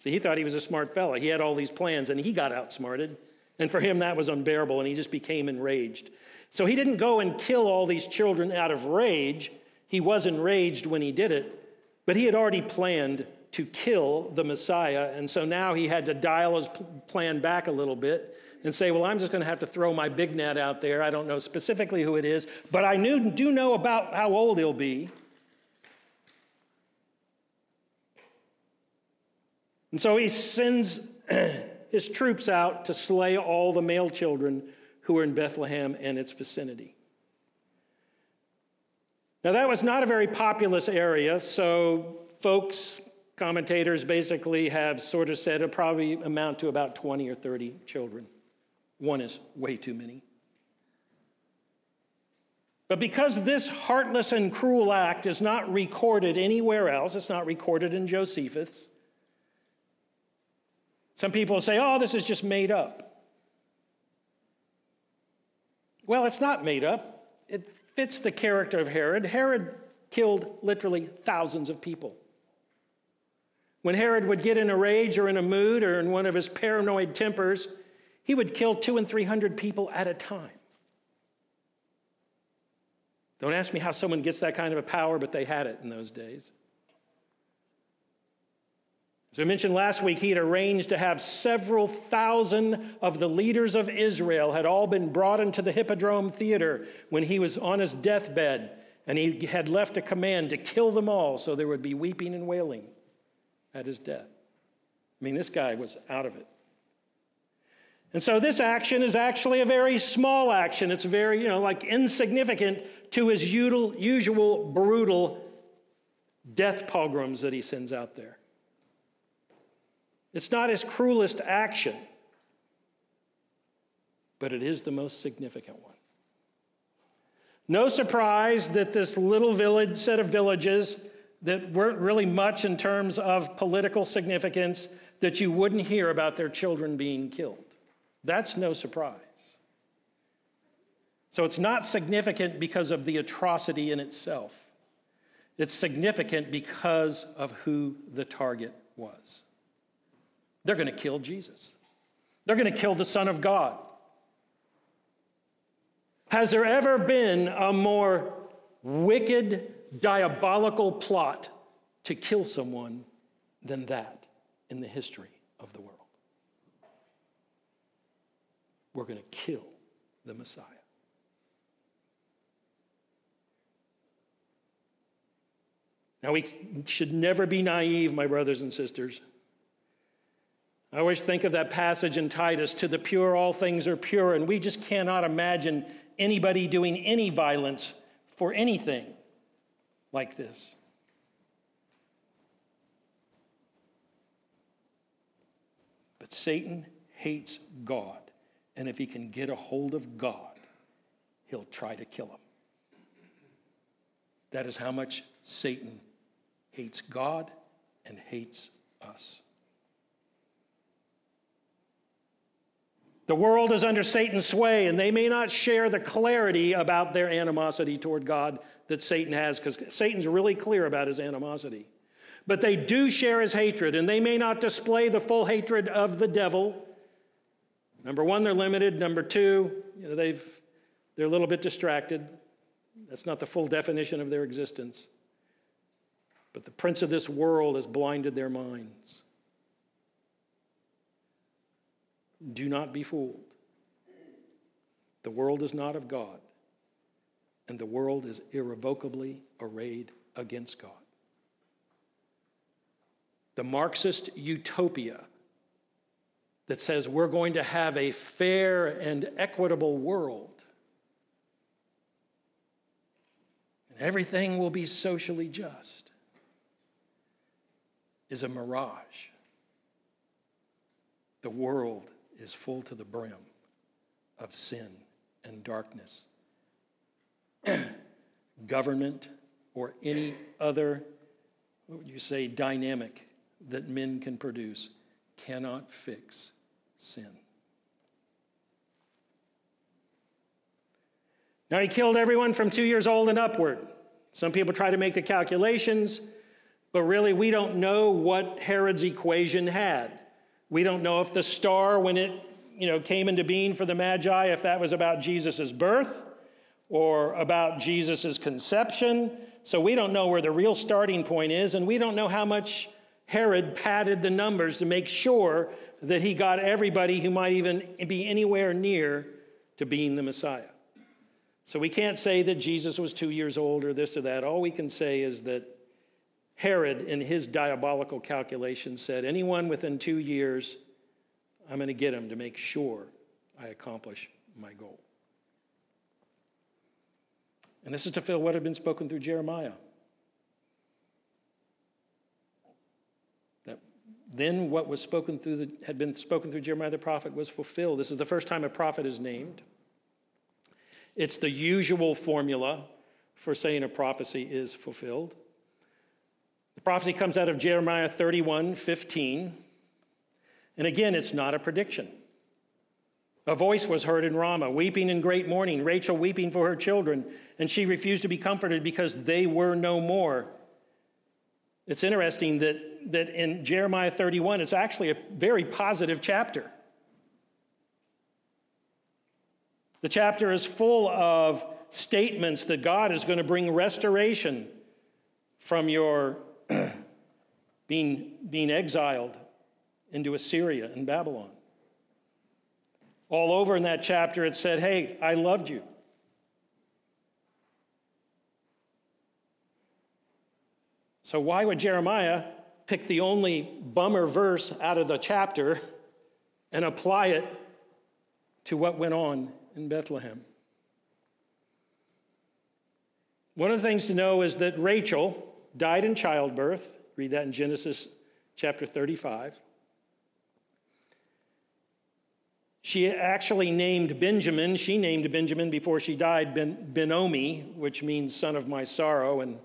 [SPEAKER 1] See, he thought he was a smart fellow. He had all these plans and he got outsmarted. And for him, that was unbearable and he just became enraged. So he didn't go and kill all these children out of rage. He was enraged when he did it, but he had already planned to kill the Messiah. And so now he had to dial his plan back a little bit and say, Well, I'm just going to have to throw my big net out there. I don't know specifically who it is, but I knew, do know about how old he'll be. And so he sends his troops out to slay all the male children who were in Bethlehem and its vicinity. Now, that was not a very populous area, so folks, commentators basically have sort of said it probably amount to about 20 or 30 children. One is way too many. But because this heartless and cruel act is not recorded anywhere else, it's not recorded in Josephus, some people say, oh, this is just made up. Well, it's not made up. It fits the character of Herod. Herod killed literally thousands of people. When Herod would get in a rage or in a mood or in one of his paranoid tempers, he would kill two and three hundred people at a time. Don't ask me how someone gets that kind of a power, but they had it in those days. As I mentioned last week, he had arranged to have several thousand of the leaders of Israel had all been brought into the Hippodrome Theater when he was on his deathbed, and he had left a command to kill them all so there would be weeping and wailing at his death. I mean, this guy was out of it. And so this action is actually a very small action. It's very, you know, like insignificant to his usual, brutal death pogroms that he sends out there. It's not his cruelest action, but it is the most significant one. No surprise that this little village, set of villages that weren't really much in terms of political significance, that you wouldn't hear about their children being killed. That's no surprise. So it's not significant because of the atrocity in itself. It's significant because of who the target was. They're going to kill Jesus, they're going to kill the Son of God. Has there ever been a more wicked, diabolical plot to kill someone than that in the history of the world? we're going to kill the Messiah. Now, we should never be naive, my brothers and sisters. I always think of that passage in Titus to the pure, all things are pure, and we just cannot imagine anybody doing any violence for anything like this. But Satan hates God. And if he can get a hold of God, he'll try to kill him. That is how much Satan hates God and hates us. The world is under Satan's sway, and they may not share the clarity about their animosity toward God that Satan has, because Satan's really clear about his animosity. But they do share his hatred, and they may not display the full hatred of the devil Number one, they're limited. Number two, you know, they've, they're a little bit distracted. That's not the full definition of their existence. But the prince of this world has blinded their minds. Do not be fooled. The world is not of God, and the world is irrevocably arrayed against God. The Marxist utopia that says we're going to have a fair and equitable world. And everything will be socially just, is a mirage. The world is full to the brim of sin and darkness. Government or any other, what would you say, dynamic that men can produce cannot fix sin. Now, he killed everyone from two years old and upward. Some people try to make the calculations. But really, we don't know what Herod's equation had. We don't know if the star, when it you know, came into being for the Magi, if that was about Jesus' birth or about Jesus' conception. So we don't know where the real starting point is, and we don't know how much Herod padded the numbers to make sure that he got everybody who might even be anywhere near to being the Messiah. So we can't say that Jesus was two years old or this or that. All we can say is that Herod, in his diabolical calculations, said, anyone within two years, I'm going to get him to make sure I accomplish my goal. And this is to fulfill what had been spoken through Jeremiah. That then what was spoken through the, had been spoken through Jeremiah the prophet was fulfilled. This is the first time a prophet is named. It's the usual formula for saying a prophecy is fulfilled. The prophecy comes out of Jeremiah 31 15. And again, it's not a prediction. A voice was heard in Ramah, weeping in great mourning, Rachel weeping for her children, and she refused to be comforted because they were no more. It's interesting that, that in Jeremiah 31, it's actually a very positive chapter. The chapter is full of statements that God is going to bring restoration from your being, being exiled into Assyria and Babylon. All over in that chapter, it said, Hey, I loved you. So, why would Jeremiah pick the only bummer verse out of the chapter and apply it to what went on in Bethlehem? One of the things to know is that Rachel died in childbirth. Read that in Genesis chapter 35. She actually named Benjamin, she named Benjamin before she died ben, Benoni, which means son of my sorrow. And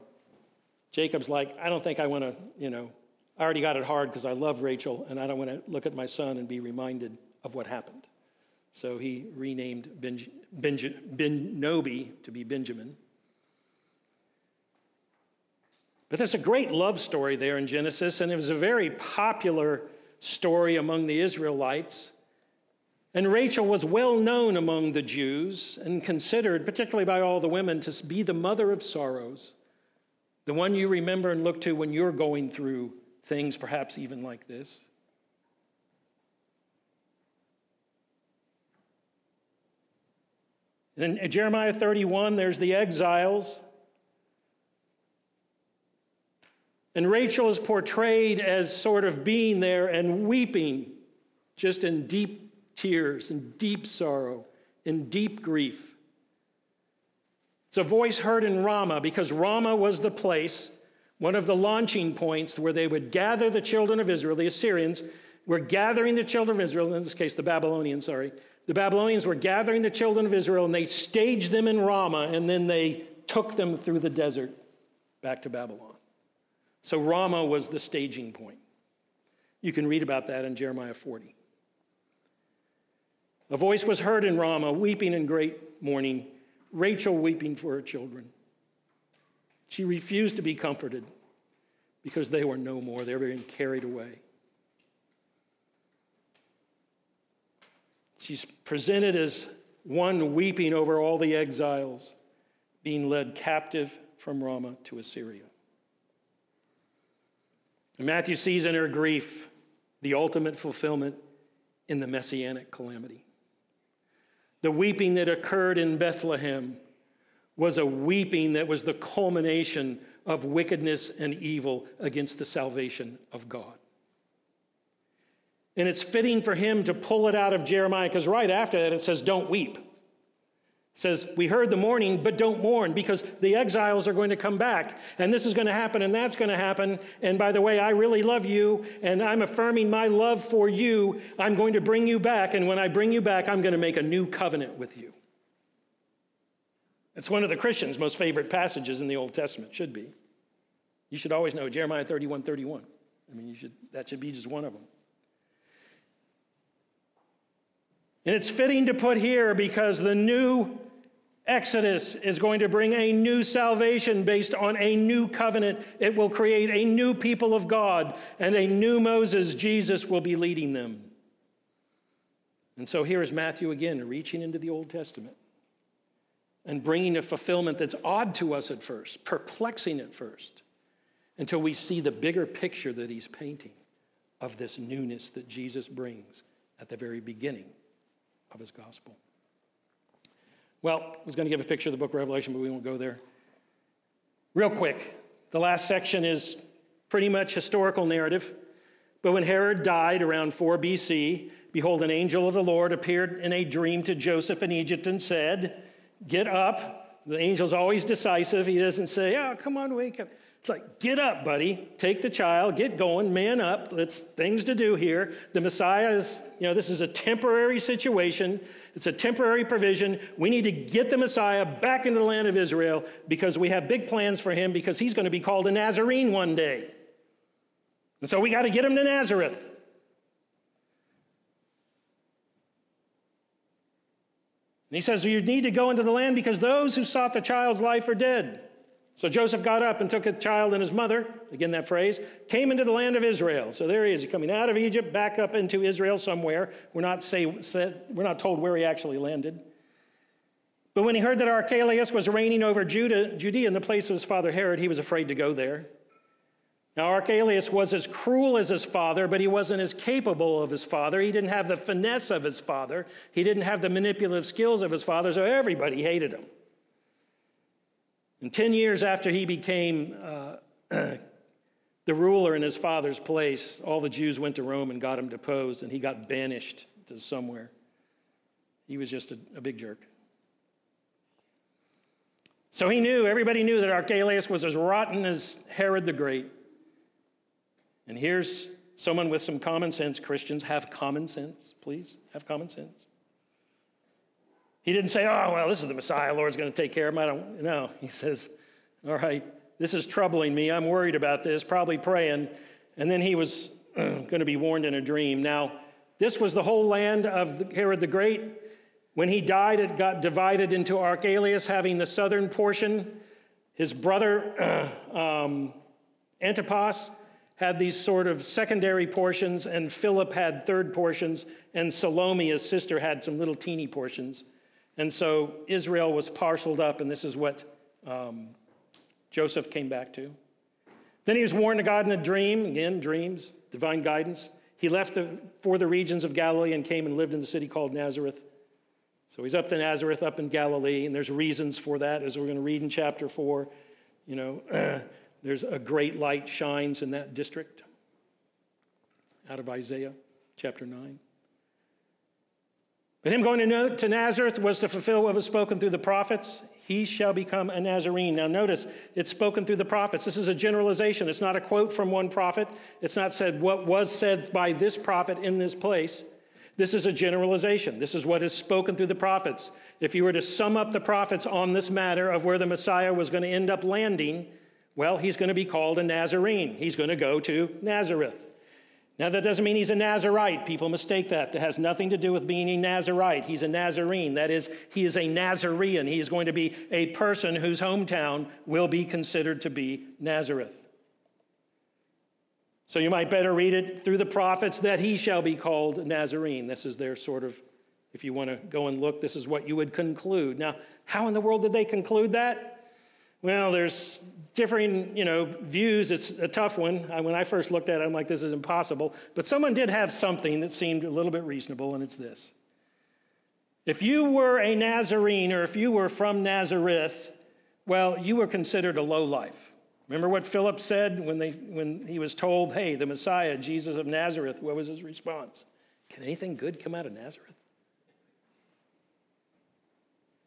[SPEAKER 1] Jacob's like, I don't think I want to, you know, I already got it hard because I love Rachel and I don't want to look at my son and be reminded of what happened. So he renamed ben, ben, Benoni to be Benjamin. But there's a great love story there in Genesis, and it was a very popular story among the Israelites. And Rachel was well known among the Jews and considered, particularly by all the women, to be the mother of sorrows, the one you remember and look to when you're going through things, perhaps even like this. In Jeremiah 31, there's the exiles. And Rachel is portrayed as sort of being there and weeping just in deep tears and deep sorrow and deep grief. It's a voice heard in Ramah because Ramah was the place, one of the launching points where they would gather the children of Israel. The Assyrians were gathering the children of Israel, in this case, the Babylonians, sorry. The Babylonians were gathering the children of Israel and they staged them in Ramah and then they took them through the desert back to Babylon. So Ramah was the staging point. You can read about that in Jeremiah 40. A voice was heard in Ramah, weeping in great mourning, Rachel weeping for her children. She refused to be comforted because they were no more. They were being carried away. She's presented as one weeping over all the exiles being led captive from Ramah to Assyria. And Matthew sees in her grief the ultimate fulfillment in the messianic calamity. The weeping that occurred in Bethlehem was a weeping that was the culmination of wickedness and evil against the salvation of God. And it's fitting for him to pull it out of Jeremiah because right after that it says, Don't weep says, We heard the mourning, but don't mourn because the exiles are going to come back. And this is going to happen, and that's going to happen. And by the way, I really love you, and I'm affirming my love for you. I'm going to bring you back. And when I bring you back, I'm going to make a new covenant with you. It's one of the Christians' most favorite passages in the Old Testament, should be. You should always know Jeremiah 31 31. I mean, you should, that should be just one of them. And it's fitting to put here because the new Exodus is going to bring a new salvation based on a new covenant. It will create a new people of God, and a new Moses, Jesus, will be leading them. And so here is Matthew again, reaching into the Old Testament and bringing a fulfillment that's odd to us at first, perplexing at first, until we see the bigger picture that he's painting of this newness that Jesus brings at the very beginning of his gospel. Well, I was going to give a picture of the book of Revelation, but we won't go there. Real quick, the last section is pretty much historical narrative. But when Herod died around 4 BC, behold, an angel of the Lord appeared in a dream to Joseph in Egypt and said, Get up. The angel's always decisive. He doesn't say, Oh, come on, wake up. It's like, get up, buddy. Take the child, get going, man up. That's things to do here. The Messiah is, you know, this is a temporary situation. It's a temporary provision. We need to get the Messiah back into the land of Israel because we have big plans for him because he's going to be called a Nazarene one day. And so we got to get him to Nazareth. And he says, You need to go into the land because those who sought the child's life are dead. So Joseph got up and took a child and his mother, again that phrase, came into the land of Israel. So there he is, he's coming out of Egypt, back up into Israel somewhere. We're not, say, we're not told where he actually landed. But when he heard that Archelaus was reigning over Judah, Judea in the place of his father Herod, he was afraid to go there. Now, Archelaus was as cruel as his father, but he wasn't as capable of his father. He didn't have the finesse of his father. He didn't have the manipulative skills of his father, so everybody hated him. And 10 years after he became uh, the ruler in his father's place, all the Jews went to Rome and got him deposed, and he got banished to somewhere. He was just a, a big jerk. So he knew, everybody knew that Archelaus was as rotten as Herod the Great. And here's someone with some common sense. Christians have common sense, please. Have common sense. He didn't say, oh, well, this is the Messiah. Lord's going to take care of him. I don't know. He says, all right, this is troubling me. I'm worried about this, probably praying. And then he was going to be warned in a dream. Now, this was the whole land of Herod the Great. When he died, it got divided into Archelaus having the southern portion. His brother, um, Antipas, had these sort of secondary portions, and Philip had third portions, and Salome, his sister, had some little teeny portions. And so Israel was parceled up, and this is what um, Joseph came back to. Then he was warned of God in a dream, again, dreams, divine guidance. He left the, for the regions of Galilee and came and lived in the city called Nazareth. So he's up to Nazareth, up in Galilee, and there's reasons for that, as we're going to read in chapter 4. You know, there's a great light shines in that district out of Isaiah chapter 9. But him going to Nazareth was to fulfill what was spoken through the prophets. He shall become a Nazarene. Now, notice it's spoken through the prophets. This is a generalization. It's not a quote from one prophet. It's not said what was said by this prophet in this place. This is a generalization. This is what is spoken through the prophets. If you were to sum up the prophets on this matter of where the Messiah was going to end up landing, well, he's going to be called a Nazarene. He's going to go to Nazareth. Now, that doesn't mean he's a Nazarite. People mistake that. That has nothing to do with being a Nazarite. He's a Nazarene. That is, he is a Nazarean. He is going to be a person whose hometown will be considered to be Nazareth. So you might better read it through the prophets that he shall be called Nazarene. This is their sort of, if you want to go and look, this is what you would conclude. Now, how in the world did they conclude that? Well, there's differing, you know, views. It's a tough one. When I first looked at it, I'm like, this is impossible. But someone did have something that seemed a little bit reasonable, and it's this. If you were a Nazarene or if you were from Nazareth, well, you were considered a low life. Remember what Philip said when, they, when he was told, hey, the Messiah, Jesus of Nazareth, what was his response? Can anything good come out of Nazareth?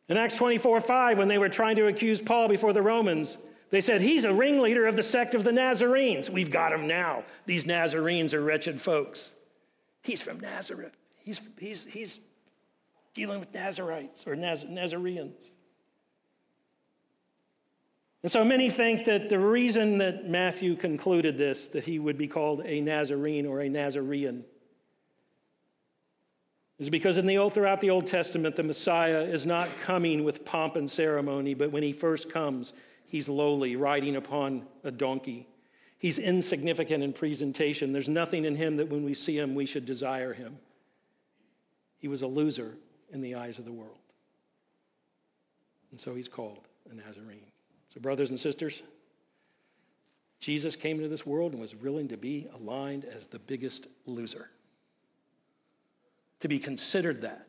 [SPEAKER 1] In Acts 24 5, when they were trying to accuse Paul before the Romans, they said, He's a ringleader of the sect of the Nazarenes. We've got him now. These Nazarenes are wretched folks. He's from Nazareth. He's, he's, he's dealing with Nazarites or Naz- Nazareans. And so many think that the reason that Matthew concluded this, that he would be called a Nazarene or a Nazarene, is because in the throughout the Old Testament, the Messiah is not coming with pomp and ceremony, but when he first comes, he's lowly, riding upon a donkey. He's insignificant in presentation. There's nothing in him that when we see him, we should desire him. He was a loser in the eyes of the world. And so he's called a Nazarene. So, brothers and sisters, Jesus came into this world and was willing to be aligned as the biggest loser to be considered that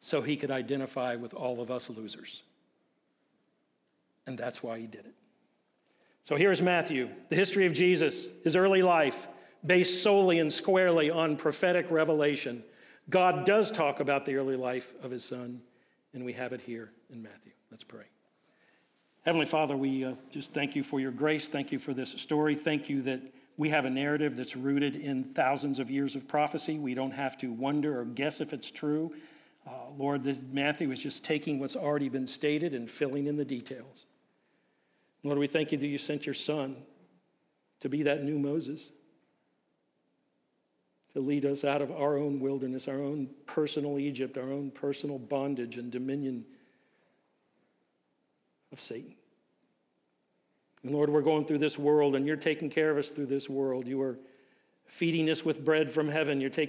[SPEAKER 1] so he could identify with all of us losers. And that's why he did it. So here's Matthew, the history of Jesus, his early life, based solely and squarely on prophetic revelation. God does talk about the early life of his son, and we have it here in Matthew. Let's pray. Heavenly Father, we uh, just thank you for your grace. Thank you for this story. Thank you that we have a narrative that's rooted in thousands of years of prophecy. We don't have to wonder or guess if it's true. Uh, Lord, this, Matthew is just taking what's already been stated and filling in the details. Lord, we thank you that you sent your son to be that new Moses, to lead us out of our own wilderness, our own personal Egypt, our own personal bondage and dominion of Satan. And Lord, we're going through this world and you're taking care of us through this world. You are feeding us with bread from heaven. You're taking